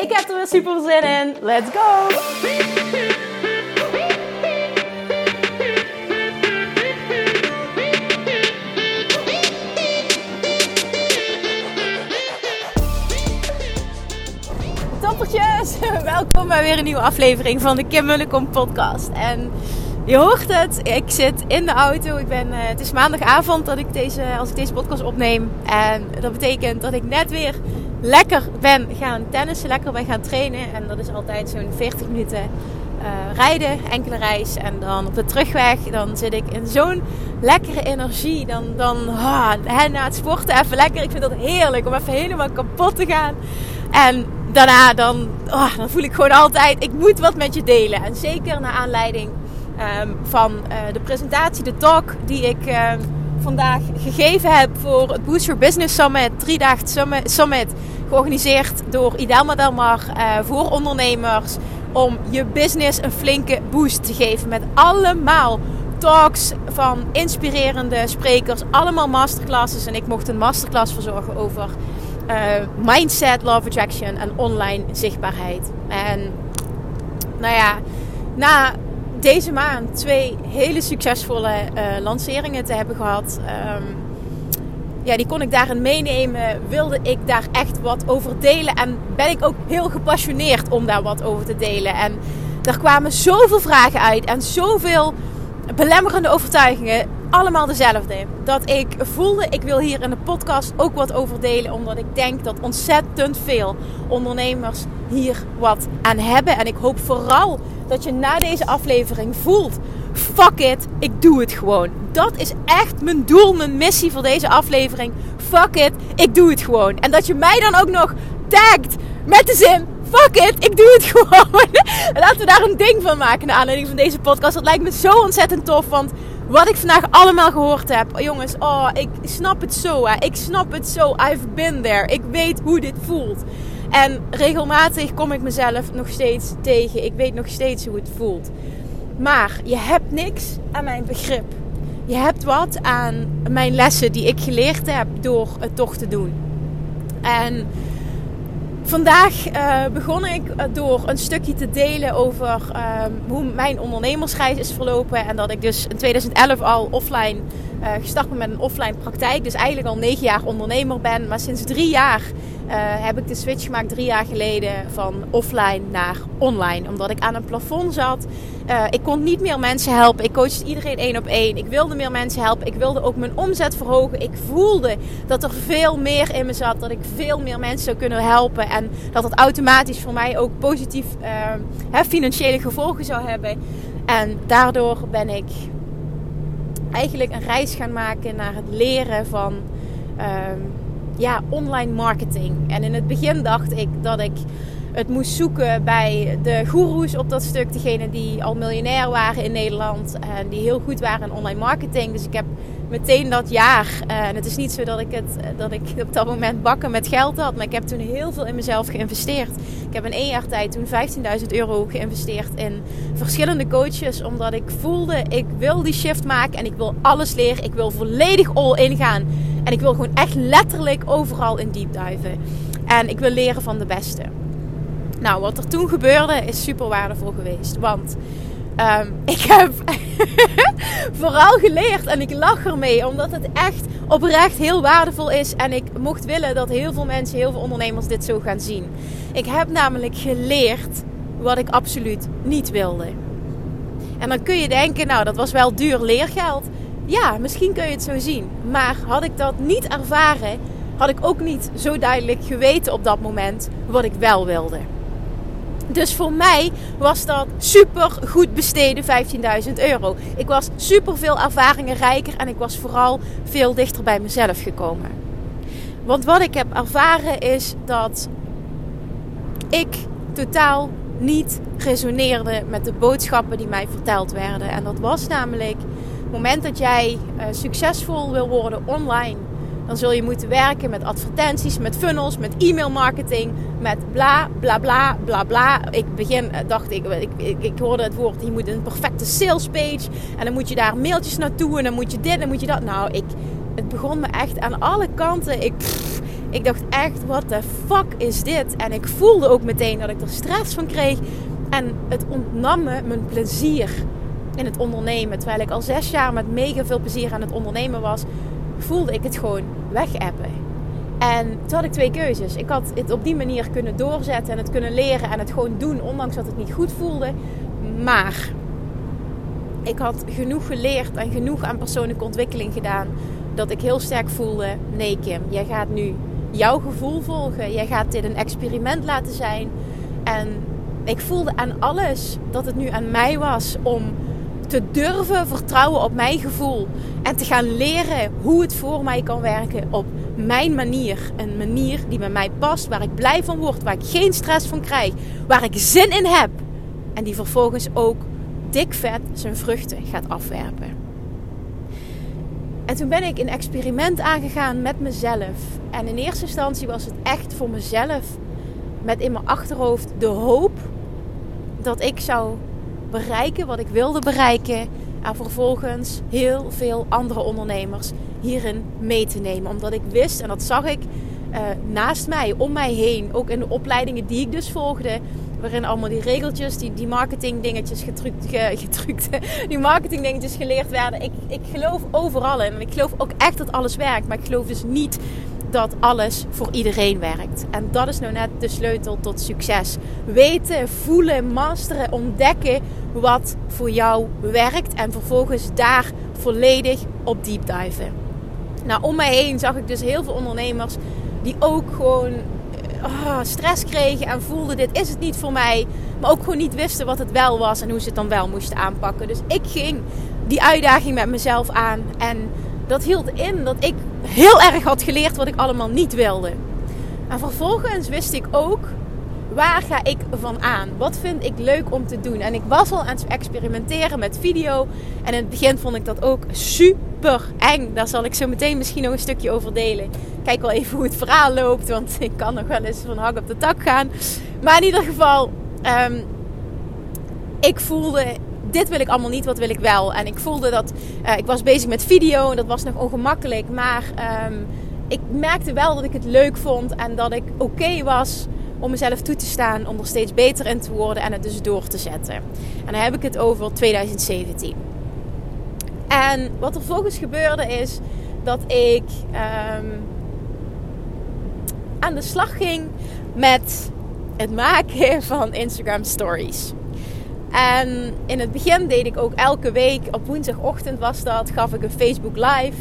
Ik heb er weer super zin in. Let's go! Toppertjes, welkom bij weer een nieuwe aflevering van de Kim Mullekom podcast. En je hoort het, ik zit in de auto. Ik ben, uh, het is maandagavond dat ik deze, als ik deze podcast opneem. En dat betekent dat ik net weer lekker ben gaan tennissen, lekker ben gaan trainen. En dat is altijd zo'n 40 minuten uh, rijden, enkele reis. En dan op de terugweg, dan zit ik in zo'n lekkere energie. Dan, dan ah, na het sporten even lekker. Ik vind dat heerlijk om even helemaal kapot te gaan. En daarna dan, oh, dan voel ik gewoon altijd, ik moet wat met je delen. En zeker naar aanleiding um, van uh, de presentatie, de talk die ik uh, vandaag gegeven heb voor het Boost Your Business Summit. Drie dagen summit, georganiseerd door Idelma Delmar uh, voor ondernemers. Om je business een flinke boost te geven met allemaal talks van inspirerende sprekers. Allemaal masterclasses. En ik mocht een masterclass verzorgen over uh, mindset, love attraction en online zichtbaarheid. En nou ja, na deze maand twee hele succesvolle uh, lanceringen te hebben gehad. Um, ja, die kon ik daarin meenemen. Wilde ik daar echt wat over delen. En ben ik ook heel gepassioneerd om daar wat over te delen. En er kwamen zoveel vragen uit en zoveel belemmerende overtuigingen. Allemaal dezelfde. Dat ik voelde, ik wil hier in de podcast ook wat over delen. Omdat ik denk dat ontzettend veel ondernemers hier wat aan hebben. En ik hoop vooral dat je na deze aflevering voelt: fuck it, ik doe het gewoon. Dat is echt mijn doel, mijn missie voor deze aflevering. Fuck it, ik doe het gewoon. En dat je mij dan ook nog tagt met de zin: fuck it, ik doe het gewoon. Laten we daar een ding van maken naar aanleiding van deze podcast. Dat lijkt me zo ontzettend tof, want wat ik vandaag allemaal gehoord heb. Oh, jongens, oh, ik snap het zo. Hè. Ik snap het zo. I've been there. Ik weet hoe dit voelt. En regelmatig kom ik mezelf nog steeds tegen. Ik weet nog steeds hoe het voelt. Maar je hebt niks aan mijn begrip. Je hebt wat aan mijn lessen die ik geleerd heb door het toch te doen. En vandaag uh, begon ik door een stukje te delen over uh, hoe mijn ondernemersreis is verlopen. En dat ik dus in 2011 al offline uh, gestart ben met een offline praktijk. Dus eigenlijk al negen jaar ondernemer ben. Maar sinds drie jaar heb ik de switch gemaakt drie jaar geleden van offline naar online. Omdat ik aan een plafond zat. Uh, ik kon niet meer mensen helpen. Ik coachte iedereen één op één. Ik wilde meer mensen helpen. Ik wilde ook mijn omzet verhogen. Ik voelde dat er veel meer in me zat. Dat ik veel meer mensen zou kunnen helpen. En dat het automatisch voor mij ook positief uh, financiële gevolgen zou hebben. En daardoor ben ik eigenlijk een reis gaan maken naar het leren van ehm, ja, online marketing. En in het begin dacht ik dat ik het moest zoeken bij de goeroes op dat stuk. Degene die al miljonair waren in Nederland en die heel goed waren in online marketing. Dus ik heb meteen dat jaar. Eh, en het is niet zo dat ik, het, dat ik op dat moment bakken met geld had. Maar ik heb toen heel veel in mezelf geïnvesteerd. Ik heb in één jaar tijd toen 15.000 euro geïnvesteerd in verschillende coaches. Omdat ik voelde, ik wil die shift maken en ik wil alles leren. Ik wil volledig all in gaan. En ik wil gewoon echt letterlijk overal in deep diven. En ik wil leren van de beste. Nou, wat er toen gebeurde is super waardevol geweest. Want um, ik heb vooral geleerd en ik lach ermee. Omdat het echt oprecht heel waardevol is. En ik mocht willen dat heel veel mensen, heel veel ondernemers dit zo gaan zien. Ik heb namelijk geleerd wat ik absoluut niet wilde. En dan kun je denken, nou dat was wel duur leergeld. Ja, misschien kun je het zo zien. Maar had ik dat niet ervaren, had ik ook niet zo duidelijk geweten op dat moment wat ik wel wilde. Dus voor mij was dat super goed besteden 15.000 euro. Ik was super veel ervaringen rijker en ik was vooral veel dichter bij mezelf gekomen. Want wat ik heb ervaren is dat ik totaal niet resoneerde met de boodschappen die mij verteld werden. En dat was namelijk: het moment dat jij uh, succesvol wil worden online, dan zul je moeten werken met advertenties, met funnels, met e-mail marketing, met bla bla bla bla bla. Ik begin, eh, dacht ik, ik, ik, hoorde het woord: je moet een perfecte sales page en dan moet je daar mailtjes naartoe en dan moet je dit en moet je dat. Nou, ik, het begon me echt aan alle kanten. Ik. Ik dacht echt, wat de fuck is dit? En ik voelde ook meteen dat ik er stress van kreeg. En het ontnam me mijn plezier in het ondernemen. Terwijl ik al zes jaar met mega veel plezier aan het ondernemen was, voelde ik het gewoon wegappen. En toen had ik twee keuzes. Ik had het op die manier kunnen doorzetten en het kunnen leren en het gewoon doen, ondanks dat het niet goed voelde. Maar ik had genoeg geleerd en genoeg aan persoonlijke ontwikkeling gedaan. Dat ik heel sterk voelde: nee, Kim, jij gaat nu jouw gevoel volgen. Jij gaat dit een experiment laten zijn. En ik voelde aan alles dat het nu aan mij was om te durven vertrouwen op mijn gevoel. En te gaan leren hoe het voor mij kan werken op mijn manier. Een manier die bij mij past, waar ik blij van word, waar ik geen stress van krijg, waar ik zin in heb. En die vervolgens ook dik vet zijn vruchten gaat afwerpen. En toen ben ik een experiment aangegaan met mezelf. En in eerste instantie was het echt voor mezelf met in mijn achterhoofd de hoop dat ik zou bereiken wat ik wilde bereiken. En vervolgens heel veel andere ondernemers hierin mee te nemen. Omdat ik wist, en dat zag ik uh, naast mij, om mij heen, ook in de opleidingen die ik dus volgde, waarin allemaal die regeltjes, die, die marketing dingetjes getrukt, die marketing dingetjes geleerd werden. Ik, ik geloof overal in. En ik geloof ook echt dat alles werkt. Maar ik geloof dus niet dat alles voor iedereen werkt. En dat is nou net de sleutel tot succes. Weten, voelen, masteren, ontdekken wat voor jou werkt. En vervolgens daar volledig op deep diven. Nou, om mij heen zag ik dus heel veel ondernemers die ook gewoon oh, stress kregen en voelden dit is het niet voor mij. Maar ook gewoon niet wisten wat het wel was en hoe ze het dan wel moesten aanpakken. Dus ik ging die uitdaging met mezelf aan. En dat hield in dat ik heel erg had geleerd wat ik allemaal niet wilde. En vervolgens wist ik ook waar ga ik van aan? Wat vind ik leuk om te doen? En ik was al aan het experimenteren met video. En in het begin vond ik dat ook super eng. Daar zal ik zo meteen misschien nog een stukje over delen. Kijk wel even hoe het verhaal loopt. Want ik kan nog wel eens van hak op de tak gaan. Maar in ieder geval, um, ik voelde dit wil ik allemaal niet, wat wil ik wel? En ik voelde dat, uh, ik was bezig met video en dat was nog ongemakkelijk. Maar um, ik merkte wel dat ik het leuk vond en dat ik oké was om mezelf toe te staan, om er steeds beter in te worden en het dus door te zetten. En dan heb ik het over 2017. En wat er volgens gebeurde is dat ik um, aan de slag ging met het maken van Instagram stories. En in het begin deed ik ook elke week, op woensdagochtend was dat, gaf ik een Facebook live.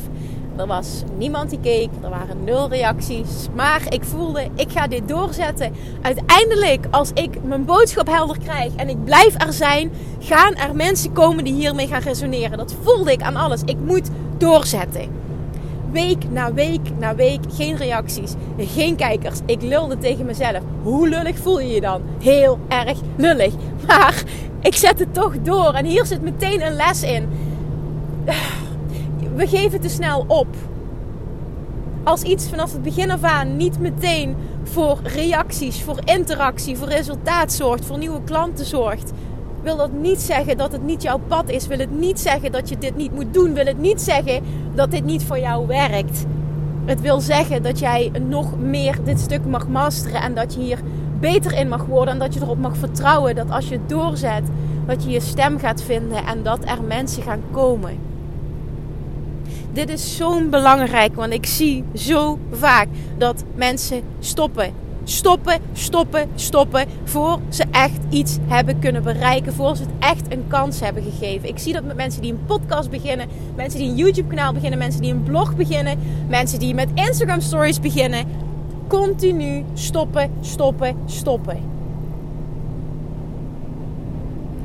Er was niemand die keek, er waren nul reacties. Maar ik voelde, ik ga dit doorzetten. Uiteindelijk, als ik mijn boodschap helder krijg en ik blijf er zijn, gaan er mensen komen die hiermee gaan resoneren. Dat voelde ik aan alles. Ik moet doorzetten. Week na week na week geen reacties, geen kijkers. Ik lulde tegen mezelf. Hoe lullig voel je je dan? Heel erg lullig. Maar ik zet het toch door. En hier zit meteen een les in. We geven te snel op. Als iets vanaf het begin af aan niet meteen voor reacties, voor interactie, voor resultaat zorgt, voor nieuwe klanten zorgt, wil dat niet zeggen dat het niet jouw pad is. Wil het niet zeggen dat je dit niet moet doen. Wil het niet zeggen dat dit niet voor jou werkt. Het wil zeggen dat jij nog meer dit stuk mag masteren en dat je hier beter in mag worden en dat je erop mag vertrouwen dat als je doorzet, dat je je stem gaat vinden en dat er mensen gaan komen. Dit is zo'n belangrijk, want ik zie zo vaak dat mensen stoppen. Stoppen, stoppen, stoppen. Voor ze echt iets hebben kunnen bereiken. Voor ze het echt een kans hebben gegeven. Ik zie dat met mensen die een podcast beginnen. Mensen die een YouTube kanaal beginnen. Mensen die een blog beginnen. Mensen die met Instagram stories beginnen continu stoppen, stoppen, stoppen.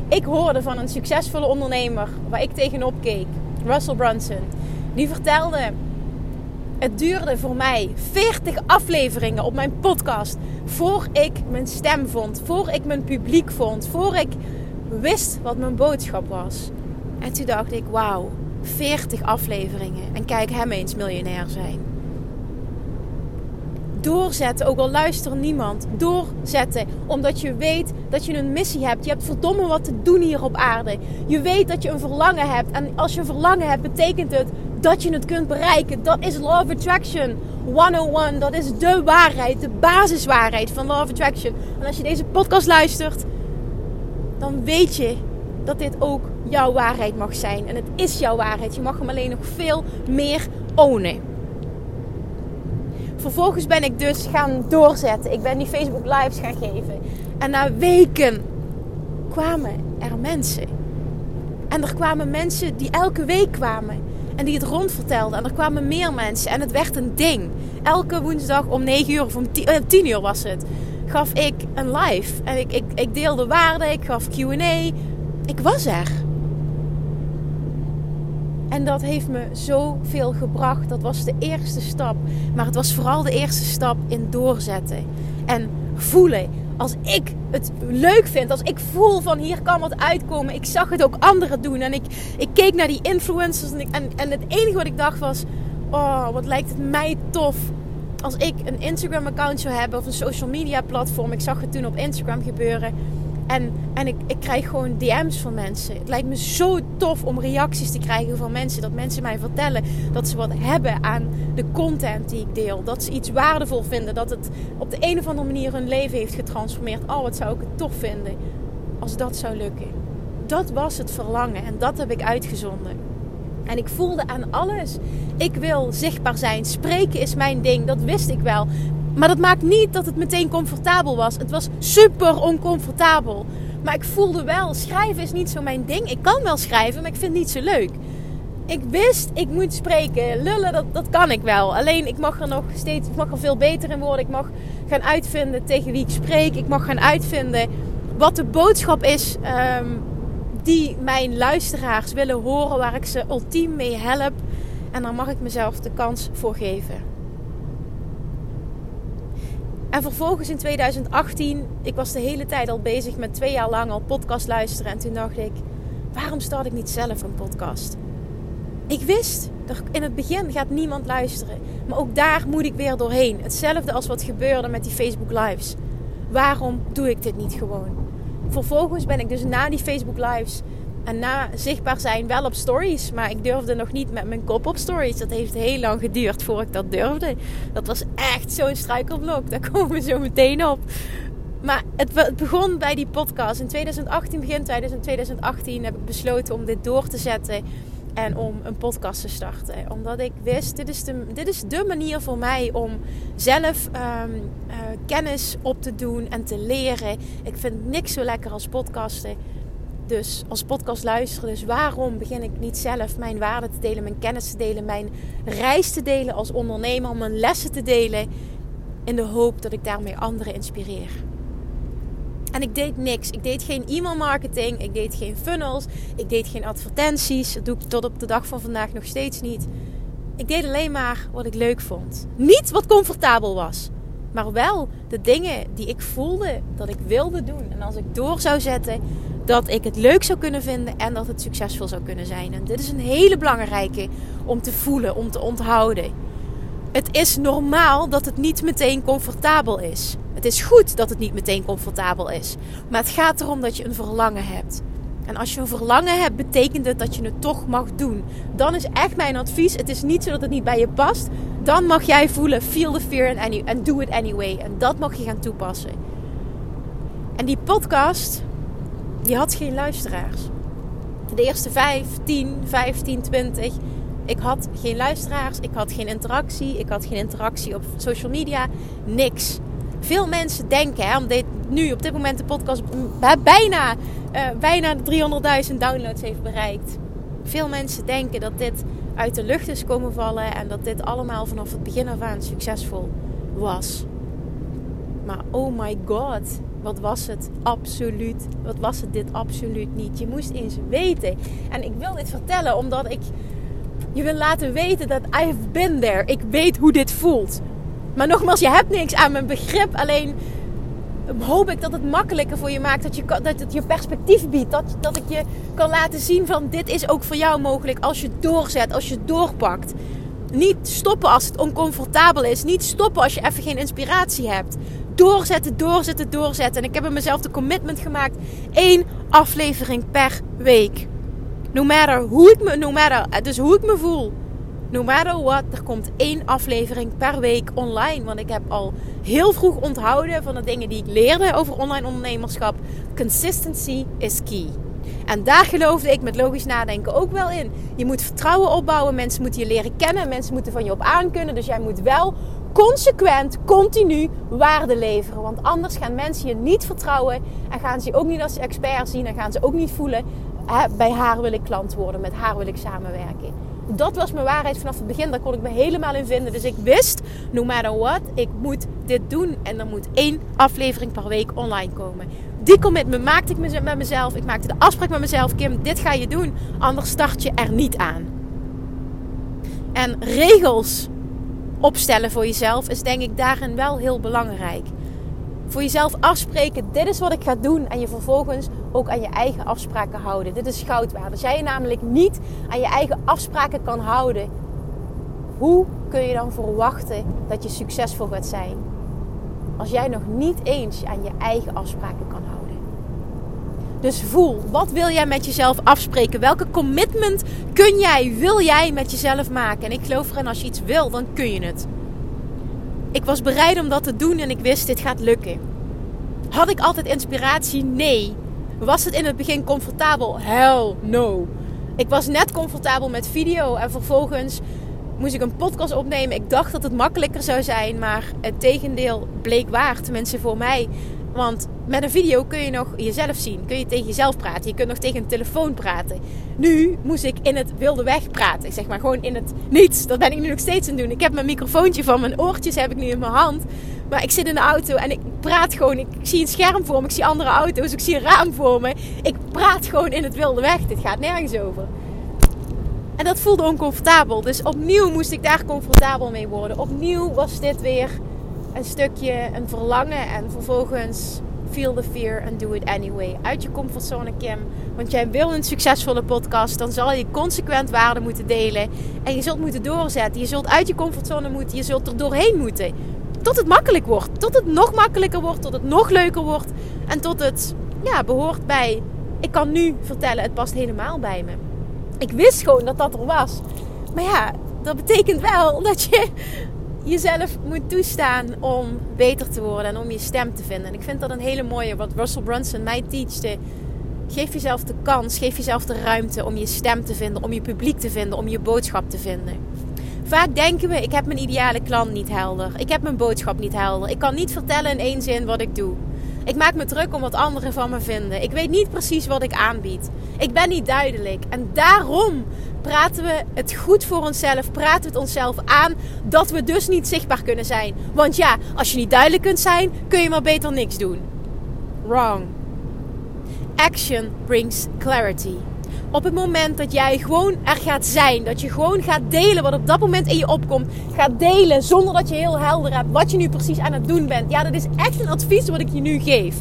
Ik hoorde van een succesvolle ondernemer waar ik tegenop keek, Russell Brunson. Die vertelde: Het duurde voor mij 40 afleveringen op mijn podcast Voor ik mijn stem vond, voor ik mijn publiek vond, voor ik wist wat mijn boodschap was. En toen dacht ik, wauw, 40 afleveringen en kijk hem eens miljonair zijn. Doorzetten, ook al luistert niemand. Doorzetten, omdat je weet dat je een missie hebt. Je hebt verdomme wat te doen hier op aarde. Je weet dat je een verlangen hebt. En als je een verlangen hebt, betekent het dat je het kunt bereiken. Dat is Law of Attraction 101. Dat is de waarheid, de basiswaarheid van Law of Attraction. En als je deze podcast luistert, dan weet je dat dit ook jouw waarheid mag zijn. En het is jouw waarheid. Je mag hem alleen nog veel meer ownen. Vervolgens ben ik dus gaan doorzetten. Ik ben die Facebook Lives gaan geven. En na weken kwamen er mensen. En er kwamen mensen die elke week kwamen. En die het rondvertelden. En er kwamen meer mensen. En het werd een ding. Elke woensdag om 9 uur of om 10 uur was het. Gaf ik een live. En ik, ik, ik deelde waarde. Ik gaf QA. Ik was er. En dat heeft me zoveel gebracht. Dat was de eerste stap. Maar het was vooral de eerste stap in doorzetten. En voelen. Als ik het leuk vind, als ik voel van hier kan wat uitkomen. Ik zag het ook anderen doen. En ik, ik keek naar die influencers. En, en, en het enige wat ik dacht was: Oh, wat lijkt het mij tof. Als ik een Instagram-account zou hebben of een social media platform. Ik zag het toen op Instagram gebeuren en, en ik, ik krijg gewoon DM's van mensen. Het lijkt me zo tof om reacties te krijgen van mensen. Dat mensen mij vertellen dat ze wat hebben aan de content die ik deel. Dat ze iets waardevol vinden. Dat het op de een of andere manier hun leven heeft getransformeerd. Oh, wat zou ik het tof vinden als dat zou lukken. Dat was het verlangen en dat heb ik uitgezonden. En ik voelde aan alles. Ik wil zichtbaar zijn. Spreken is mijn ding. Dat wist ik wel. Maar dat maakt niet dat het meteen comfortabel was. Het was super oncomfortabel. Maar ik voelde wel, schrijven is niet zo mijn ding. Ik kan wel schrijven, maar ik vind het niet zo leuk. Ik wist, ik moet spreken. Lullen, dat, dat kan ik wel. Alleen, ik mag er nog steeds, ik mag er veel beter in worden. Ik mag gaan uitvinden tegen wie ik spreek. Ik mag gaan uitvinden wat de boodschap is ehm, die mijn luisteraars willen horen. Waar ik ze ultiem mee help. En dan mag ik mezelf de kans voor geven. En vervolgens in 2018, ik was de hele tijd al bezig met twee jaar lang al podcast luisteren. En toen dacht ik, waarom start ik niet zelf een podcast? Ik wist, in het begin gaat niemand luisteren. Maar ook daar moet ik weer doorheen. Hetzelfde als wat gebeurde met die Facebook Lives. Waarom doe ik dit niet gewoon? Vervolgens ben ik dus na die Facebook Lives en na zichtbaar zijn wel op stories. Maar ik durfde nog niet met mijn kop op stories. Dat heeft heel lang geduurd voor ik dat durfde. Dat was echt zo'n struikelblok. Daar komen we zo meteen op. Maar het, begon bij die podcast. In 2018, begin 2018, heb ik besloten om dit door te zetten. En om een podcast te starten. Omdat ik wist, dit is de, dit is de manier voor mij om zelf ehm, eh, kennis op te doen en te leren. Ik vind niks zo lekker als podcasten dus als podcast luisteren. Dus waarom begin ik niet zelf mijn waarden te delen, mijn kennis te delen, mijn reis te delen als ondernemer, om mijn lessen te delen in de hoop dat ik daarmee anderen inspireer. En ik deed niks. Ik deed geen e-mail marketing, ik deed geen funnels, ik deed geen advertenties. Dat doe ik tot op de dag van vandaag nog steeds niet. Ik deed alleen maar wat ik leuk vond. Niet wat comfortabel was. Maar wel de dingen die ik voelde dat ik wilde doen. En als ik door zou zetten, dat ik het leuk zou kunnen vinden en dat het succesvol zou kunnen zijn. En dit is een hele belangrijke om te voelen, om te onthouden. Het is normaal dat het niet meteen comfortabel is. Het is goed dat het niet meteen comfortabel is. Maar het gaat erom dat je een verlangen hebt. En als je een verlangen hebt, betekent het dat je het toch mag doen. Dan is echt mijn advies: het is niet zo dat het niet bij je past. Dan mag jij voelen, feel the fear and do it anyway. En dat mag je gaan toepassen. En die podcast, die had geen luisteraars. De eerste 5, 10, 15, 20. Ik had geen luisteraars, ik had geen interactie, ik had geen interactie op social media, niks. Veel mensen denken, hè, omdat nu op dit moment de podcast bijna, uh, bijna 300.000 downloads heeft bereikt. Veel mensen denken dat dit uit de lucht is komen vallen en dat dit allemaal vanaf het begin af aan succesvol was. Maar oh my god, wat was het absoluut, wat was het dit absoluut niet. Je moest eens weten. En ik wil dit vertellen omdat ik je wil laten weten dat I have been there. Ik weet hoe dit voelt. Maar nogmaals, je hebt niks aan mijn begrip. Alleen hoop ik dat het makkelijker voor je maakt. Dat, je, dat het je perspectief biedt. Dat, dat ik je kan laten zien van dit is ook voor jou mogelijk als je doorzet, als je doorpakt. Niet stoppen als het oncomfortabel is. Niet stoppen als je even geen inspiratie hebt. Doorzetten, doorzetten, doorzetten. En ik heb in mezelf de commitment gemaakt. één aflevering per week. No matter hoe ik me, no matter, dus hoe ik me voel. No matter what, er komt één aflevering per week online. Want ik heb al heel vroeg onthouden van de dingen die ik leerde over online ondernemerschap. Consistency is key. En daar geloofde ik met logisch nadenken ook wel in. Je moet vertrouwen opbouwen. Mensen moeten je leren kennen. Mensen moeten van je op aankunnen. Dus jij moet wel consequent, continu waarde leveren. Want anders gaan mensen je niet vertrouwen. En gaan ze je ook niet als expert zien. En gaan ze ook niet voelen. bij haar wil ik klant worden. Met haar wil ik samenwerken. Dat was mijn waarheid vanaf het begin. Daar kon ik me helemaal in vinden. Dus ik wist, no matter what, ik moet dit doen. En er moet één aflevering per week online komen. Die commitment maakte ik met mezelf. Ik maakte de afspraak met mezelf. Kim, dit ga je doen. Anders start je er niet aan. En regels opstellen voor jezelf is denk ik daarin wel heel belangrijk. Voor jezelf afspreken, dit is wat ik ga doen. En je vervolgens ook aan je eigen afspraken houden. Dit is goud waard. Als jij je namelijk niet aan je eigen afspraken kan houden, hoe kun je dan verwachten dat je succesvol gaat zijn? Als jij nog niet eens aan je eigen afspraken kan houden. Dus voel, wat wil jij met jezelf afspreken? Welke commitment kun jij, wil jij met jezelf maken? En ik geloof erin, als je iets wil, dan kun je het. Ik was bereid om dat te doen en ik wist, dit gaat lukken. Had ik altijd inspiratie? Nee. Was het in het begin comfortabel? Hell no. Ik was net comfortabel met video en vervolgens moest ik een podcast opnemen. Ik dacht dat het makkelijker zou zijn, maar het tegendeel bleek waar, tenminste voor mij. Want met een video kun je nog jezelf zien. Kun je tegen jezelf praten. Je kunt nog tegen een telefoon praten. Nu moest ik in het wilde weg praten. Zeg maar gewoon in het niets. Dat ben ik nu nog steeds aan het doen. Ik heb mijn microfoontje van mijn oortjes heb ik nu in mijn hand. Maar ik zit in de auto en ik praat gewoon. Ik, zie een scherm voor me. Ik zie andere auto's. Ik zie een raam voor me. Ik praat gewoon in het wilde weg. Dit gaat nergens over. En dat voelde oncomfortabel. Dus opnieuw moest ik daar comfortabel mee worden. Opnieuw was dit weer een stukje een verlangen. En vervolgens feel the fear and do it anyway. Uit je comfortzone, Kim. Want jij wil een succesvolle podcast. Dan zal je consequent waarde moeten delen. En je zult moeten doorzetten. Je zult uit je comfortzone moeten. Je zult er doorheen moeten. Tot het makkelijk wordt. Tot het nog makkelijker wordt. Tot het nog leuker wordt. En tot het ja, behoort bij. Ik kan nu vertellen, het past helemaal bij me. Ik wist gewoon dat dat er was. Maar ja, dat betekent wel dat je jezelf moet toestaan om beter te worden en om je stem te vinden. En ik vind dat een hele mooie, wat Russell Brunson mij teachte. Geef jezelf de kans, geef jezelf de ruimte om je stem te vinden, om je publiek te vinden, om je boodschap te vinden. Vaak denken we, ik heb mijn ideale klant niet helder. Ik heb mijn boodschap niet helder. Ik kan niet vertellen in één zin wat ik doe. Ik maak me druk om wat anderen van me vinden. Ik weet niet precies wat ik aanbied. Ik ben niet duidelijk. En daarom praten we het goed voor onszelf, praten we het onszelf aan dat we dus niet zichtbaar kunnen zijn. Want ja, als je niet duidelijk kunt zijn, kun je maar beter niks doen. Wrong. Action brings clarity. Op het moment dat jij gewoon er gaat zijn, dat je gewoon gaat delen wat op dat moment in je opkomt, gaat delen zonder dat je heel helder hebt wat je nu precies aan het doen bent. Ja, dat is echt een advies wat ik je nu geef.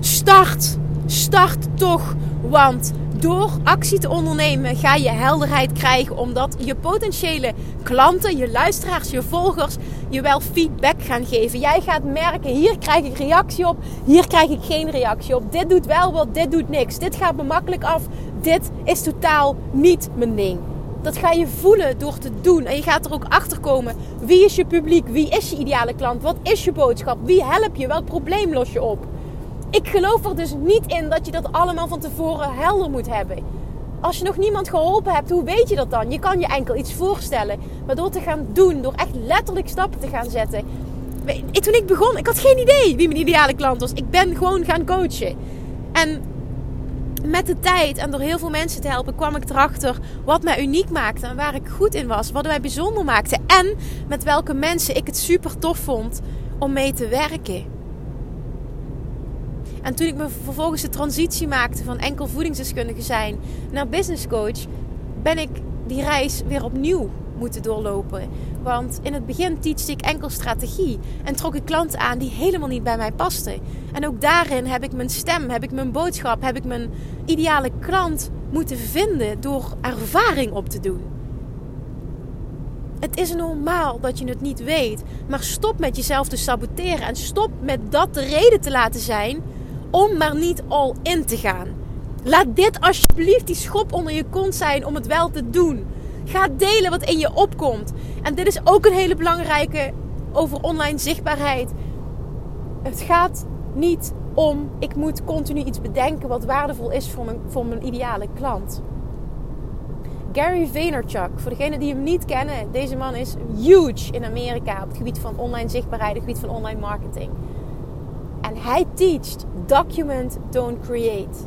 Start. Start toch, want door actie te ondernemen ga je helderheid krijgen. Omdat je potentiële klanten, je luisteraars, je volgers je wel feedback gaan geven. Jij gaat merken, hier krijg ik reactie op, hier krijg ik geen reactie op. Dit doet wel wat, dit doet niks. Dit gaat me makkelijk af, dit is totaal niet mijn ding. Dat ga je voelen door te doen. En je gaat er ook achter komen. Wie is je publiek? Wie is je ideale klant? Wat is je boodschap? Wie help je? Welk probleem los je op? Ik geloof er dus niet in dat je dat allemaal van tevoren helder moet hebben. Als je nog niemand geholpen hebt, hoe weet je dat dan? Je kan je enkel iets voorstellen. Maar door te gaan doen, door echt letterlijk stappen te gaan zetten. Toen ik begon, ik had geen idee wie mijn ideale klant was. Ik ben gewoon gaan coachen. En met de tijd en door heel veel mensen te helpen, kwam ik erachter wat mij uniek maakte en waar ik goed in was. Wat mij bijzonder maakte. En met welke mensen ik het super tof vond om mee te werken. En toen ik me vervolgens de transitie maakte van enkel voedingsdeskundige zijn naar business coach, ben ik die reis weer opnieuw moeten doorlopen. Want in het begin teachte ik enkel strategie en trok ik klanten aan die helemaal niet bij mij pasten. En ook daarin heb ik mijn stem, heb ik mijn boodschap, heb ik mijn ideale klant moeten vinden door ervaring op te doen. Het is normaal dat je het niet weet, maar stop met jezelf te saboteren en stop met dat de reden te laten zijn om maar niet all in te gaan. Laat dit alsjeblieft die schop onder je kont zijn om het wel te doen. Ga delen wat in je opkomt. En dit is ook een hele belangrijke over online zichtbaarheid. Het gaat niet om ik moet continu iets bedenken wat waardevol is voor mijn, voor mijn ideale klant. Gary Vaynerchuk, voor degenen die hem niet kennen, deze man is huge in Amerika op het gebied van online zichtbaarheid, het gebied van online marketing. Hij teacht document, don't create.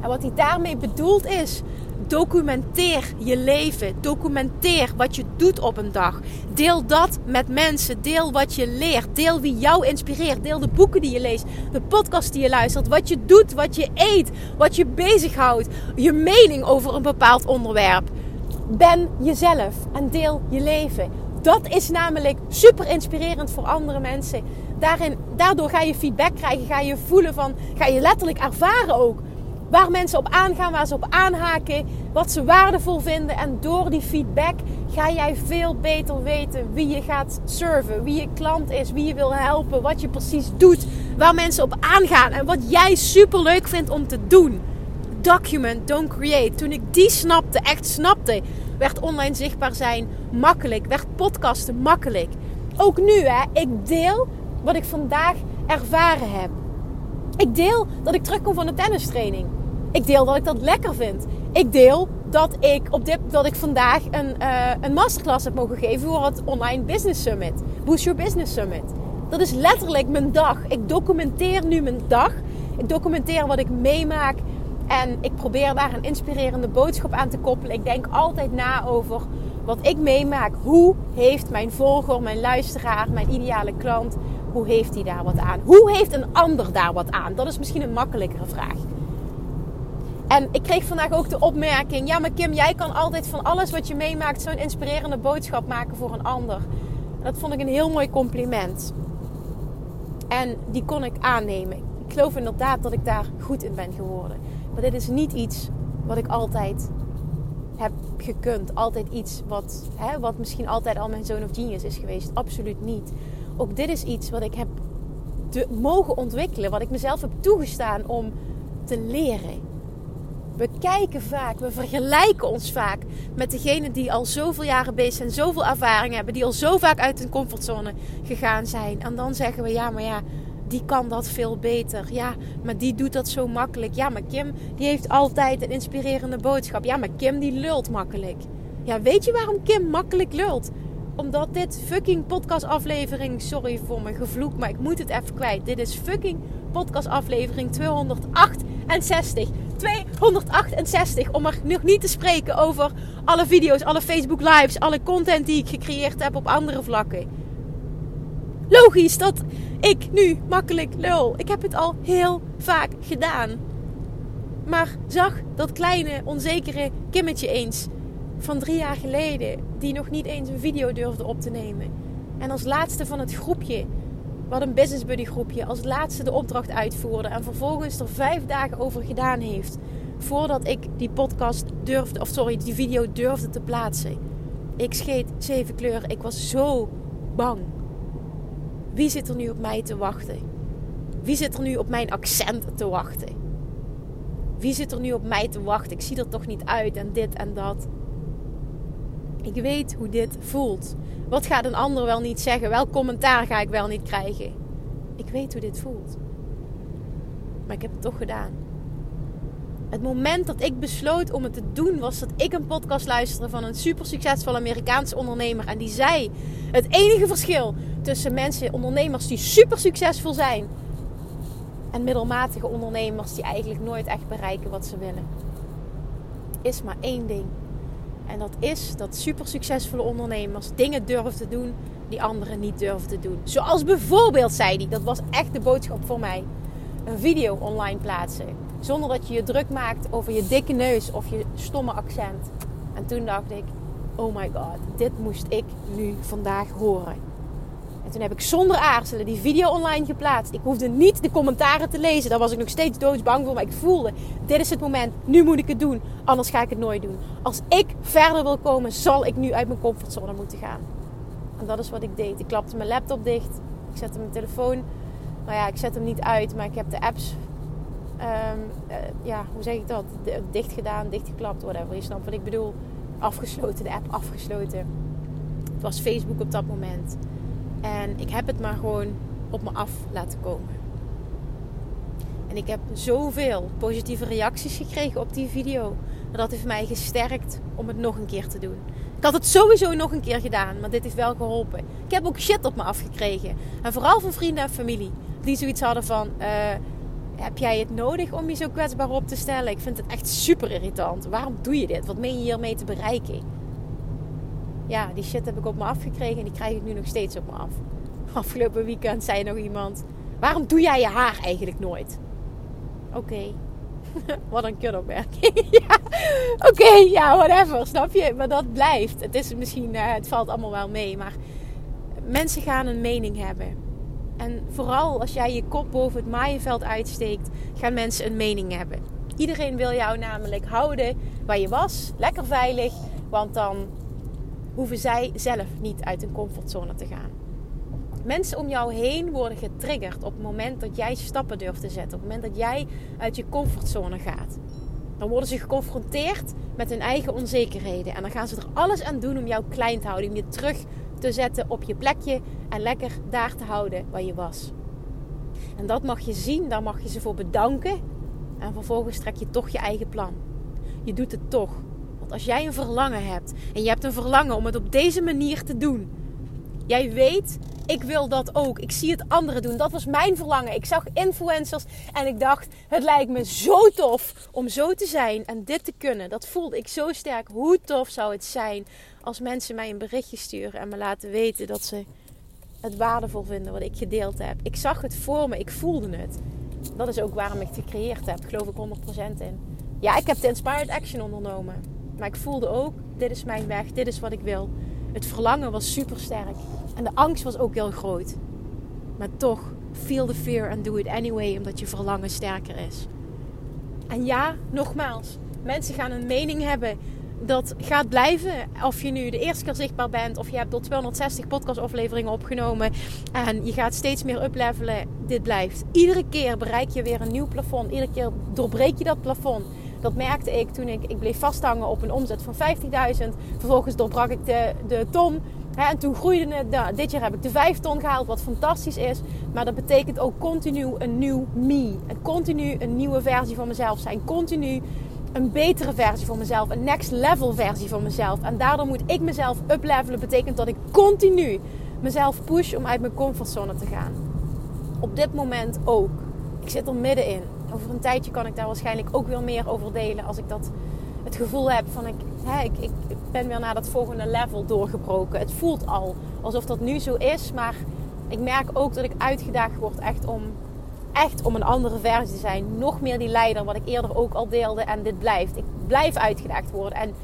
En wat hij daarmee bedoelt is: documenteer je leven. Documenteer wat je doet op een dag. Deel dat met mensen. Deel wat je leert. Deel wie jou inspireert. Deel de boeken die je leest. De podcast die je luistert. Wat je doet. Wat je eet. Wat je bezighoudt. Je mening over een bepaald onderwerp. Ben jezelf en deel je leven. Dat is namelijk super inspirerend voor andere mensen. Daarin, daardoor ga je feedback krijgen. Ga je voelen van. Ga je letterlijk ervaren ook Waar mensen op aangaan, waar ze op aanhaken, wat ze waardevol vinden. En door die feedback ga jij veel beter weten wie je gaat serven, wie je klant is, wie je wil helpen, wat je precies doet, waar mensen op aangaan en wat jij super leuk vindt om te doen. Document, don't create. Toen ik die snapte, echt snapte, werd online zichtbaar zijn makkelijk, werd podcasten makkelijk. Ook nu, hè, ik deel wat ik vandaag ervaren heb. Ik deel dat ik terugkom van de tennistraining. Ik deel dat ik dat lekker vind. Ik deel dat ik, op dit, dat ik vandaag een, uh, een masterclass heb mogen geven voor het Online Business Summit. Boost Your Business Summit. Dat is letterlijk mijn dag. Ik documenteer nu mijn dag. Ik documenteer wat ik meemaak. En ik probeer daar een inspirerende boodschap aan te koppelen. Ik denk altijd na over wat ik meemaak. Hoe heeft mijn volger, mijn luisteraar, mijn ideale klant, hoe heeft hij daar wat aan? Hoe heeft een ander daar wat aan? Dat is misschien een makkelijkere vraag. En ik kreeg vandaag ook de opmerking: ja, maar Kim, jij kan altijd van alles wat je meemaakt zo'n inspirerende boodschap maken voor een ander. Dat vond ik een heel mooi compliment. En die kon ik aannemen. Ik geloof inderdaad dat ik daar goed in ben geworden. Maar dit is niet iets wat ik altijd heb gekund. Altijd iets wat, hè, wat misschien altijd al mijn zoon of genius is geweest. Absoluut niet. Ook dit is iets wat ik heb mogen ontwikkelen. Wat ik mezelf heb toegestaan om te leren. We kijken vaak, we vergelijken ons vaak met degene die al zoveel jaren bezig zijn, zoveel ervaring hebben, die al zo vaak uit hun comfortzone gegaan zijn. En dan zeggen we ja, maar ja, die kan dat veel beter. Ja, maar die doet dat zo makkelijk. Ja, maar Kim, die heeft altijd een inspirerende boodschap. Ja, maar Kim, die lult makkelijk. Ja, weet je waarom Kim makkelijk lult? Omdat dit fucking podcast aflevering, sorry voor mijn gevloek, maar ik moet het even kwijt. Dit is fucking podcast aflevering 268. 268. Om er nog niet te spreken over alle video's, alle Facebook lives, alle content die ik gecreëerd heb op andere vlakken. Logisch dat ik nu makkelijk lul. Ik heb het al heel vaak gedaan. Maar zag dat kleine, onzekere Kimmetje eens van drie jaar geleden, die nog niet eens een video durfde op te nemen. En als laatste van het groepje wat een business buddy groepje als laatste de opdracht uitvoerde en vervolgens er vijf dagen over gedaan heeft voordat ik die podcast durfde, of sorry, die video durfde te plaatsen. Ik scheet zeven kleuren. Ik was zo bang. Wie zit er nu op mij te wachten? Wie zit er nu op mijn accent te wachten? Wie zit er nu op mij te wachten? Ik zie er toch niet uit en dit en dat. Ik weet hoe dit voelt. Wat gaat een ander wel niet zeggen? Welk commentaar ga ik wel niet krijgen? Ik weet hoe dit voelt. Maar ik heb het toch gedaan. Het moment dat ik besloot om het te doen, was dat ik een podcast luisterde van een super succesvolle Amerikaanse ondernemer. En die zei: Het enige verschil tussen mensen, ondernemers die super succesvol zijn, en middelmatige ondernemers die eigenlijk nooit echt bereiken wat ze willen, is maar één ding. En dat is dat super succesvolle ondernemers dingen durven te doen die anderen niet durven te doen. Zoals bijvoorbeeld, zei hij, dat was echt de boodschap voor mij: een video online plaatsen. Zonder dat je je druk maakt over je dikke neus of je stomme accent. En toen dacht ik: oh my god, dit moest ik nu vandaag horen. En toen heb ik zonder aarzelen die video online geplaatst. Ik hoefde niet de commentaren te lezen. Daar was ik nog steeds doodsbang voor. Maar ik voelde, dit is het moment. Nu moet ik het doen. Anders ga ik het nooit doen. Als ik verder wil komen, zal ik nu uit mijn comfortzone moeten gaan. En dat is wat ik deed. Ik klapte mijn laptop dicht. Ik zette mijn telefoon. Nou ja, ik zet hem niet uit. Maar ik heb de apps... Ehm, eh, ja, hoe zeg ik dat? Dicht gedaan, dichtgeklapt, whatever. Je snapt wat ik bedoel. Afgesloten, de app afgesloten. Het was Facebook op dat moment. En ik heb het maar gewoon op me af laten komen. En ik heb zoveel positieve reacties gekregen op die video. Dat heeft mij gesterkt om het nog een keer te doen. Ik had het sowieso nog een keer gedaan, maar dit heeft wel geholpen. Ik heb ook shit op me afgekregen. En vooral van vrienden en familie. Die zoiets hadden van... Uh, heb jij het nodig om je zo kwetsbaar op te stellen? Ik vind het echt super irritant. Waarom doe je dit? Wat meen je hiermee te bereiken? Ja, die shit heb ik op me afgekregen en die krijg ik nu nog steeds op me af. Afgelopen weekend zei nog iemand: Waarom doe jij je haar eigenlijk nooit? Oké. Wat een kutopmerking. ja. Oké, ja, whatever, snap je? Maar dat blijft. Het is misschien, uh, het valt allemaal wel mee, maar mensen gaan een mening hebben. En vooral als jij je kop boven het maaienveld uitsteekt, gaan mensen een mening hebben. Iedereen wil jou namelijk houden waar je was, lekker veilig, want dan hoeven zij zelf niet uit hun comfortzone te gaan. Mensen om jou heen worden getriggerd op het moment dat jij stappen durft te zetten. Op het moment dat jij uit je comfortzone gaat. Dan worden ze geconfronteerd met hun eigen onzekerheden. En dan gaan ze er alles aan doen om jou klein te houden. Om je terug te zetten op je plekje. En lekker daar te houden waar je was. En dat mag je zien, daar mag je ze voor bedanken. En vervolgens trek je toch je eigen plan. Je doet het toch als jij een verlangen hebt en je hebt een verlangen om het op deze manier te doen. Jij weet, ik wil dat ook. Ik zie het anderen doen. Dat was mijn verlangen. Ik zag influencers en ik dacht, het lijkt me zo tof om zo te zijn en dit te kunnen. Dat voelde ik zo sterk. Hoe tof zou het zijn als mensen mij een berichtje sturen en me laten weten dat ze het waardevol vinden wat ik gedeeld heb. Ik zag het voor me, ik voelde het. Dat is ook waarom ik het gecreëerd heb, geloof ik 100% in. Ja, ik heb de Inspired Action ondernomen. Maar ik voelde ook, dit is mijn weg, dit is wat ik wil. Het verlangen was super sterk. En de angst was ook heel groot. Maar toch, feel the fear and do it anyway, omdat je verlangen sterker is. En ja, nogmaals, mensen gaan een mening hebben. Dat gaat blijven. Of je nu de eerste keer zichtbaar bent, of je hebt tot 260 podcastafleveringen opgenomen. En je gaat steeds meer uplevelen. Dit blijft. Iedere keer bereik je weer een nieuw plafond. Iedere keer doorbreek je dat plafond. Dat merkte ik toen ik, ik bleef vasthangen op een omzet van 50.000. Vervolgens doorbrak ik de, de ton. Hè, en toen groeide het. Nou, dit jaar heb ik de 5 ton gehaald, wat fantastisch is. Maar dat betekent ook continu een nieuw me. En continu een nieuwe versie van mezelf zijn. Continu een betere versie van mezelf. Een next level versie van mezelf. En daardoor moet ik mezelf uplevelen. Betekent dat ik continu mezelf push om uit mijn comfortzone te gaan. Op dit moment ook. Ik zit er middenin over een tijdje kan ik daar waarschijnlijk ook weer meer over delen. Als ik dat het gevoel heb van ik, hè, ik, ik ben weer naar dat volgende level doorgebroken. Het voelt al alsof dat nu zo is. Maar ik merk ook dat ik uitgedaagd word echt om, echt om een andere versie te zijn. Nog meer die leider, wat ik eerder ook al deelde. En dit blijft. Ik blijf uitgedaagd worden. En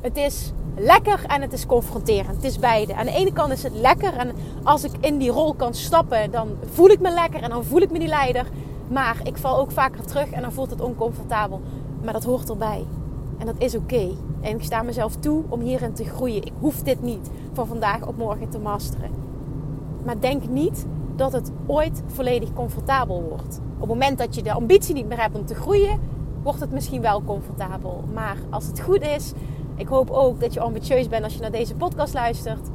het is lekker en het is confronterend. Het is beide. Aan de ene kant is het lekker. En als ik in die rol kan stappen, dan voel ik me lekker. En dan voel ik me die leider. Maar ik val ook vaker terug en dan voelt het oncomfortabel. Maar dat hoort erbij. En dat is oké. En ik sta mezelf toe om hierin te groeien. Ik hoef dit niet van vandaag op morgen te masteren. Maar denk niet dat het ooit volledig comfortabel wordt. Op het moment dat je de ambitie niet meer hebt om te groeien, wordt het misschien wel comfortabel. Maar als het goed is, ik hoop ook dat je ambitieus bent als je naar deze podcast luistert.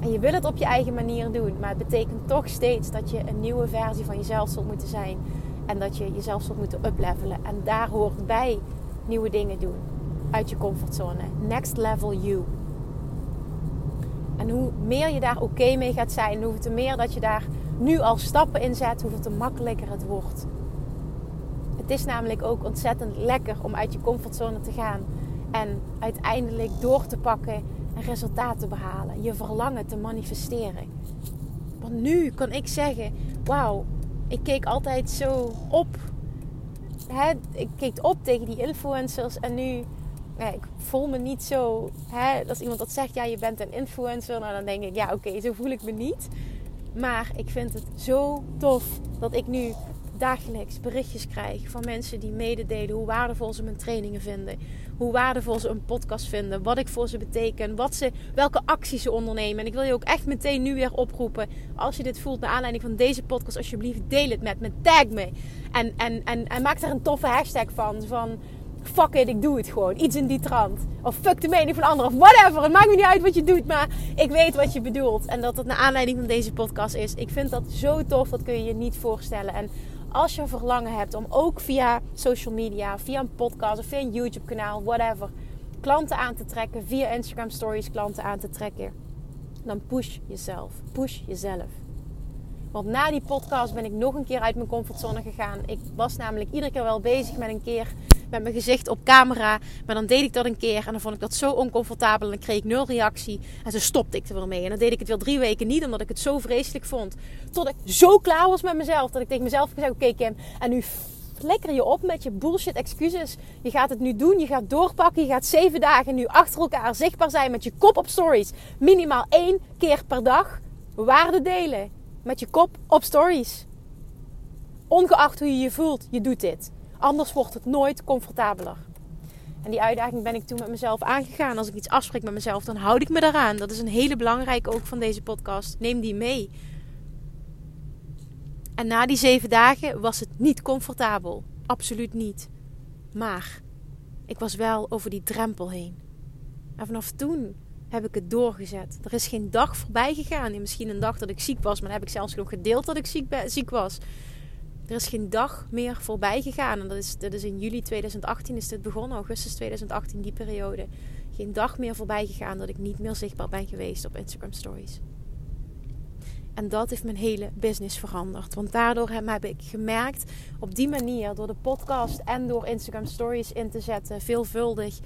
En je wil het op je eigen manier doen. Maar het betekent toch steeds dat je een nieuwe versie van jezelf zult moeten zijn. En dat je jezelf zult moeten uplevelen. En daar hoort bij nieuwe dingen doen. Uit je comfortzone. Next level you. En hoe meer je daar oké mee gaat zijn, hoe meer dat je daar nu al stappen in zet, hoeveel te makkelijker het wordt. Het is namelijk ook ontzettend lekker om uit je comfortzone te gaan en uiteindelijk door te pakken en resultaten te behalen. Je verlangen te manifesteren. Want nu kan ik zeggen: Wauw, ik keek altijd zo op. Hè, ik keek op tegen die influencers en nu ik voel me niet zo. Hè, als iemand dat zegt, ja, je bent een influencer. Nou, dan denk ik, ja, oké, zo voel ik me niet. Maar ik vind het zo tof dat ik nu dagelijks berichtjes krijg van mensen die mededelen hoe waardevol ze mijn trainingen vinden. Hoe waardevol ze een podcast vinden. Wat ik voor ze beteken. Wat ze, welke acties ze ondernemen. En ik wil je ook echt meteen nu weer oproepen. Als je dit voelt naar aanleiding van deze podcast. Alsjeblieft deel het met me. Tag me. En, en, en, en maak daar een toffe hashtag van. Van fuck it, ik doe het gewoon. Iets in die trant. Of fuck de mening van anderen. Of whatever. Het maakt me niet uit wat je doet. Maar ik weet wat je bedoelt. En dat het naar aanleiding van deze podcast is. Ik vind dat zo tof. Dat kun je je niet voorstellen. En als je een verlangen hebt om ook via social media, via een podcast of via een YouTube kanaal, whatever, klanten aan te trekken, via Instagram stories klanten aan te trekken, dan push jezelf. Push jezelf. Want na die podcast ben ik nog een keer uit mijn comfortzone gegaan. Ik was namelijk iedere keer wel bezig met een keer met mijn gezicht op camera. Maar dan deed ik dat een keer en dan vond ik dat zo oncomfortabel. En dan kreeg ik nul reactie. En zo stopte ik er weer mee. En dan deed ik het weer drie weken niet, omdat ik het zo vreselijk vond. Tot ik zo klaar was met mezelf. Dat ik tegen mezelf gezegd: Oké, Kim, en nu flikker je op met je bullshit excuses. Je gaat het nu doen. Je gaat doorpakken. Je gaat zeven dagen nu achter elkaar zichtbaar zijn met je kop op stories. Minimaal één keer per dag waarde delen. Met je kop op stories. Ongeacht hoe je je voelt, je doet dit. Anders wordt het nooit comfortabeler. En die uitdaging ben ik toen met mezelf aangegaan. Als ik iets afspreek met mezelf, dan houd ik me daaraan. Dat is een hele belangrijke ook van deze podcast. Neem die mee. En na die zeven dagen was het niet comfortabel. Absoluut niet. Maar ik was wel over die drempel heen. En vanaf toen heb ik het doorgezet. Er is geen dag voorbij gegaan. Misschien een dag dat ik ziek was, maar dan heb ik zelfs nog gedeeld dat ik ziek, ziek was. Er is geen dag meer voorbij gegaan. En dat is, dat is in juli 2018 is dit begonnen, augustus 2018, die periode. Geen dag meer voorbij gegaan dat ik niet meer zichtbaar ben geweest op Instagram Stories. En dat heeft mijn hele business veranderd. Want daardoor heb ik gemerkt, op die manier, door de podcast en door Instagram Stories in te zetten, veelvuldig,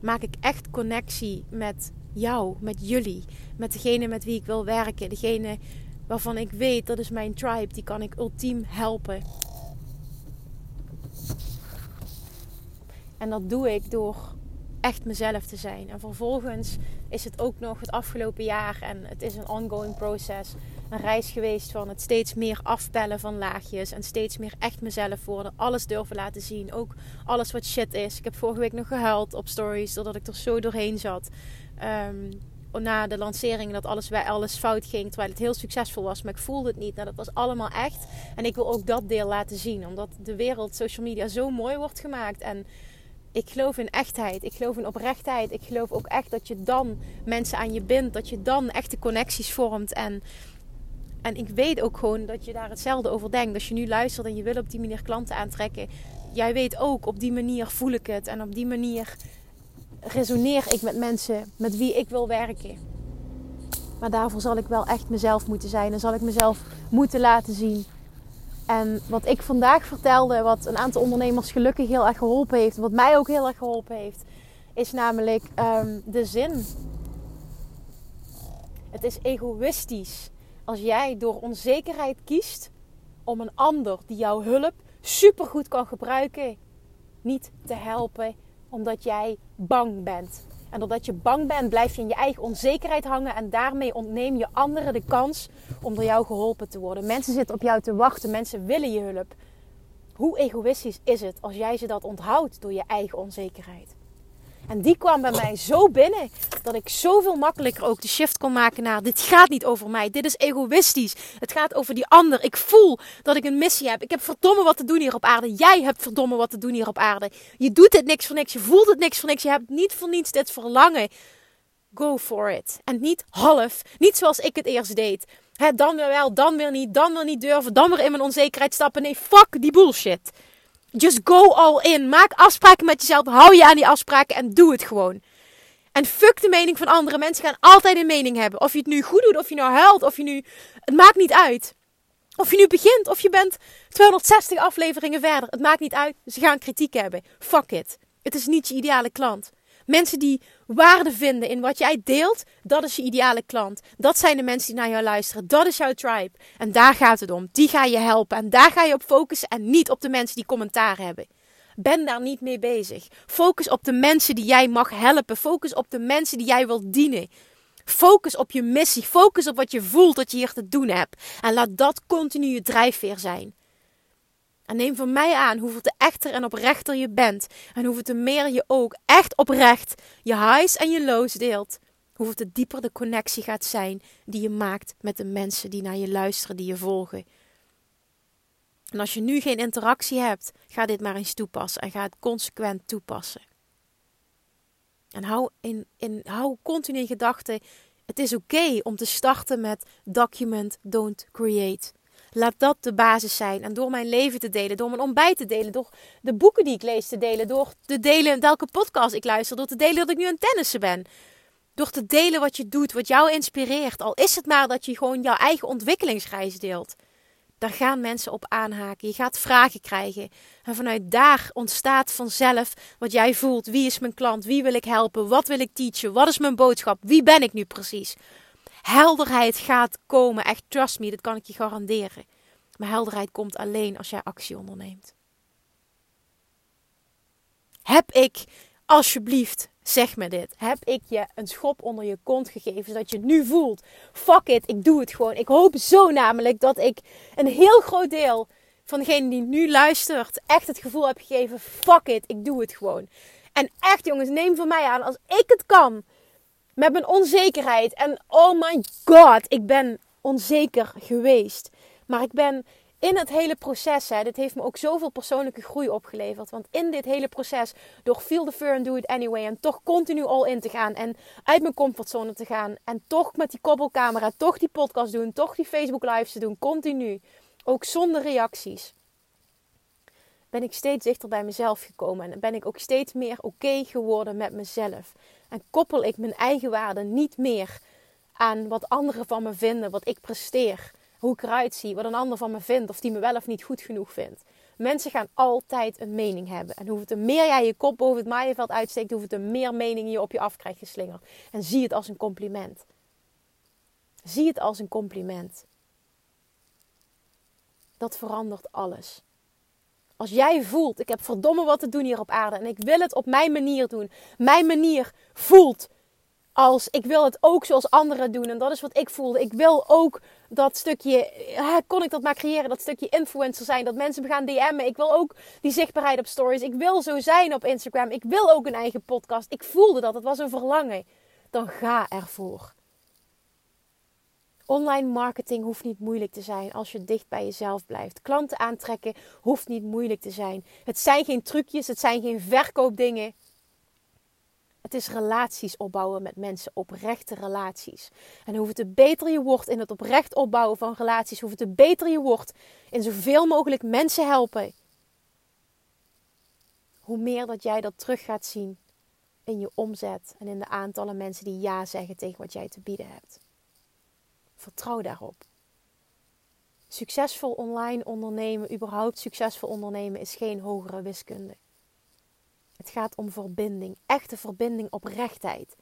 maak ik echt connectie met jou, met jullie, met degene met wie ik wil werken, degene waarvan ik weet dat is mijn tribe, die kan ik ultiem helpen. En dat doe ik door echt mezelf te zijn. En vervolgens is het ook nog het afgelopen jaar en het is een ongoing proces. Een reis geweest van het steeds meer afpellen van laagjes en steeds meer echt mezelf worden. Alles durven laten zien. Ook alles wat shit is. Ik heb vorige week nog gehuild op stories doordat ik er zo doorheen zat. Um, na de lancering dat alles, bij alles fout ging. Terwijl het heel succesvol was. Maar ik voelde het niet. Nou, dat was allemaal echt. En ik wil ook dat deel laten zien. Omdat de wereld, social media, zo mooi wordt gemaakt. En ik geloof in echtheid. Ik geloof in oprechtheid. Ik geloof ook echt dat je dan mensen aan je bindt. Dat je dan echte connecties vormt. En, en ik weet ook gewoon dat je daar hetzelfde over denkt. Als je nu luistert en je wil op die manier klanten aantrekken. Jij weet ook, op die manier voel ik het. En op die manier resoneer ik met mensen met wie ik wil werken. Maar daarvoor zal ik wel echt mezelf moeten zijn en zal ik mezelf moeten laten zien. En wat ik vandaag vertelde, wat een aantal ondernemers gelukkig heel erg geholpen heeft, wat mij ook heel erg geholpen heeft, is namelijk um, de zin. Het is egoïstisch als jij door onzekerheid kiest om een ander die jouw hulp supergoed kan gebruiken, niet te helpen omdat jij bang bent. En doordat je bang bent, blijf je in je eigen onzekerheid hangen. En daarmee ontneem je anderen de kans om door jou geholpen te worden. Mensen zitten op jou te wachten. Mensen willen je hulp. Hoe egoïstisch is het als jij ze dat onthoudt door je eigen onzekerheid? En die kwam bij mij zo binnen dat ik zoveel makkelijker ook de shift kon maken naar dit gaat niet over mij. Dit is egoïstisch. Het gaat over die ander. Ik voel dat ik een missie heb. Ik heb verdomme wat te doen hier op aarde. Jij hebt verdomme wat te doen hier op aarde. Je doet dit niks voor niks. Je voelt het niks voor niks. Je hebt niet voor niets dit verlangen. Go for it. En niet half. Niet zoals ik het eerst deed. dan weer wel, dan weer niet, dan weer niet durven, dan weer in mijn onzekerheid stappen. Nee, fuck die bullshit. Just go all in. Maak afspraken met jezelf. Hou je aan die afspraken en doe het gewoon. En fuck de mening van anderen. Mensen gaan altijd een mening hebben. Of je het nu goed doet, of je nou huilt, of je nu. Het maakt niet uit. Of je nu begint, of je bent 260 afleveringen verder. Het maakt niet uit. Ze gaan kritiek hebben. Fuck it. Het is niet je ideale klant. Mensen die waarde vinden in wat jij deelt, dat is je ideale klant. Dat zijn de mensen die naar jou luisteren. Dat is jouw tribe. En daar gaat het om. Die ga je helpen. En daar ga je op focussen en niet op de mensen die commentaar hebben. Ben daar niet mee bezig. Focus op de mensen die jij mag helpen. Focus op de mensen die jij wilt dienen. Focus op je missie. Focus op wat je voelt dat je hier te doen hebt. En laat dat continu je drijfveer zijn. En neem van mij aan hoeveel te echter en oprechter je bent. En hoeveel te meer je ook echt oprecht je highs en je lows deelt. Hoeveel te dieper de connectie gaat zijn die je maakt met de mensen die naar je luisteren, die je volgen. En als je nu geen interactie hebt, ga dit maar eens toepassen en ga het consequent toepassen. En hou, in, in, hou continu in gedachten: het is oké om te starten met document, don't create. Laat dat de basis zijn. En door mijn leven te delen, door mijn ontbijt te delen, door de boeken die ik lees te delen, door te delen welke podcast ik luister, door te delen dat ik nu aan tennissen ben. Door te delen wat je doet, wat jou inspireert. Al is het maar dat je gewoon jouw eigen ontwikkelingsreis deelt. Daar gaan mensen op aanhaken. Je gaat vragen krijgen. En vanuit daar ontstaat vanzelf wat jij voelt. Wie is mijn klant? Wie wil ik helpen? Wat wil ik teachen? Wat is mijn boodschap? Wie ben ik nu precies? Helderheid gaat komen. Echt, trust me, dat kan ik je garanderen. Maar helderheid komt alleen als jij actie onderneemt. Heb ik, alsjeblieft, zeg me dit. Heb ik je een schop onder je kont gegeven, zodat je nu voelt: fuck it, ik doe het gewoon. Ik hoop zo namelijk dat ik een heel groot deel van degene die nu luistert, echt het gevoel heb gegeven: fuck it, ik doe het gewoon. En echt, jongens, neem van mij aan, als ik het kan met mijn onzekerheid. En oh my god, ik ben onzeker geweest. Maar ik ben in het hele proces, hè, dit heeft me ook zoveel persoonlijke groei opgeleverd. Want in dit hele proces, door feel the fear and do it anyway. En toch continu all in te gaan. En uit mijn comfortzone te gaan. En toch met die koppelcamera, toch die podcast doen. Toch die Facebook lives te doen. Continu. Ook zonder reacties. Ben ik steeds dichter bij mezelf gekomen. En ben ik ook steeds meer oké geworden met mezelf. En koppel ik mijn eigen waarde niet meer aan wat anderen van me vinden, wat ik presteer, hoe ik eruit zie, wat een ander van me vindt, of die me wel of niet goed genoeg vindt. Mensen gaan altijd een mening hebben. En hoeveel meer jij je kop boven het maaienveld uitsteekt, hoeveel te meer meningen je op je af krijgt geslingerd. En zie het als een compliment. Zie het als een compliment. Dat verandert alles. Als jij voelt, ik heb verdomme wat te doen hier op aarde en ik wil het op mijn manier doen. Mijn manier voelt als ik wil het ook zoals anderen doen. En dat is wat ik voelde. Ik wil ook dat stukje, kon ik dat maar creëren, dat stukje influencer zijn. Dat mensen me gaan DM'en. Ik wil ook die zichtbaarheid op stories. Ik wil zo zijn op Instagram. Ik wil ook een eigen podcast. Ik voelde dat. Het was een verlangen. Dan ga ervoor. Online marketing hoeft niet moeilijk te zijn als je dicht bij jezelf blijft. Klanten aantrekken hoeft niet moeilijk te zijn. Het zijn geen trucjes, het zijn geen verkoopdingen. Het is relaties opbouwen met mensen, oprechte relaties. En hoe te beter je wordt in het oprecht opbouwen van relaties, hoe te beter je wordt in zoveel mogelijk mensen helpen, hoe meer dat jij dat terug gaat zien in je omzet en in de aantallen mensen die ja zeggen tegen wat jij te bieden hebt. Vertrouw daarop. Succesvol online ondernemen, überhaupt succesvol ondernemen, is geen hogere wiskunde. Het gaat om verbinding, echte verbinding, oprechtheid.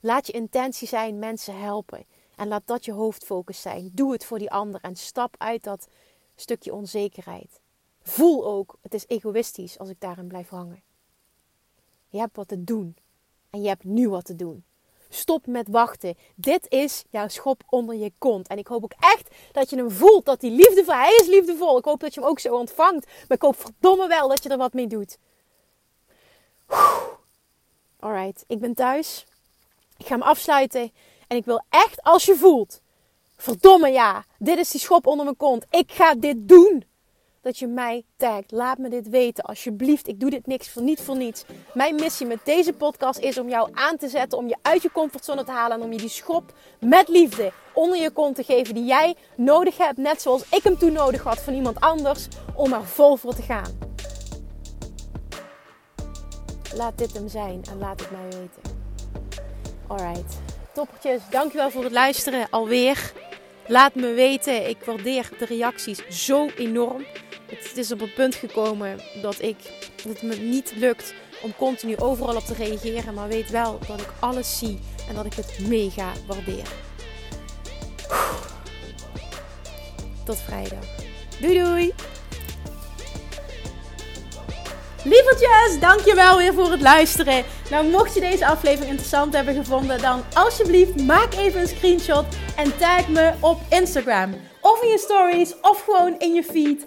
Laat je intentie zijn mensen helpen. En laat dat je hoofdfocus zijn. Doe het voor die ander en stap uit dat stukje onzekerheid. Voel ook, het is egoïstisch als ik daarin blijf hangen. Je hebt wat te doen. En je hebt nu wat te doen. Stop met wachten. Dit is jouw schop onder je kont. En ik hoop ook echt dat je hem voelt. Dat die liefdevol, hij is liefdevol. Ik hoop dat je hem ook zo ontvangt. Maar ik hoop verdomme wel dat je er wat mee doet. Alright, ik ben thuis. Ik ga hem afsluiten. En ik wil echt, als je voelt, verdomme ja, dit is die schop onder mijn kont. Ik ga dit doen dat je mij tagt. Laat me dit weten, alsjeblieft. Ik doe dit niks voor niet voor niets. Mijn missie met deze podcast is om jou aan te zetten, om je uit je comfortzone te halen en om je die schop met liefde onder je kont te geven die jij nodig hebt, net zoals ik hem toen nodig had van iemand anders, om er vol voor te gaan. Laat dit hem zijn en laat het mij weten. Alright, toppertjes, dankjewel voor het luisteren alweer. Laat me weten, ik waardeer de reacties zo enorm het is op een punt gekomen dat, ik, dat het me niet lukt om continu overal op te reageren. Maar weet wel dat ik alles zie en dat ik het mega waardeer. Tot vrijdag. Doei doei! Lievertjes, dankjewel weer voor het luisteren. Nou, mocht je deze aflevering interessant hebben gevonden, dan alsjeblieft maak even een screenshot en tag me op Instagram. Of in je stories, of gewoon in je feed.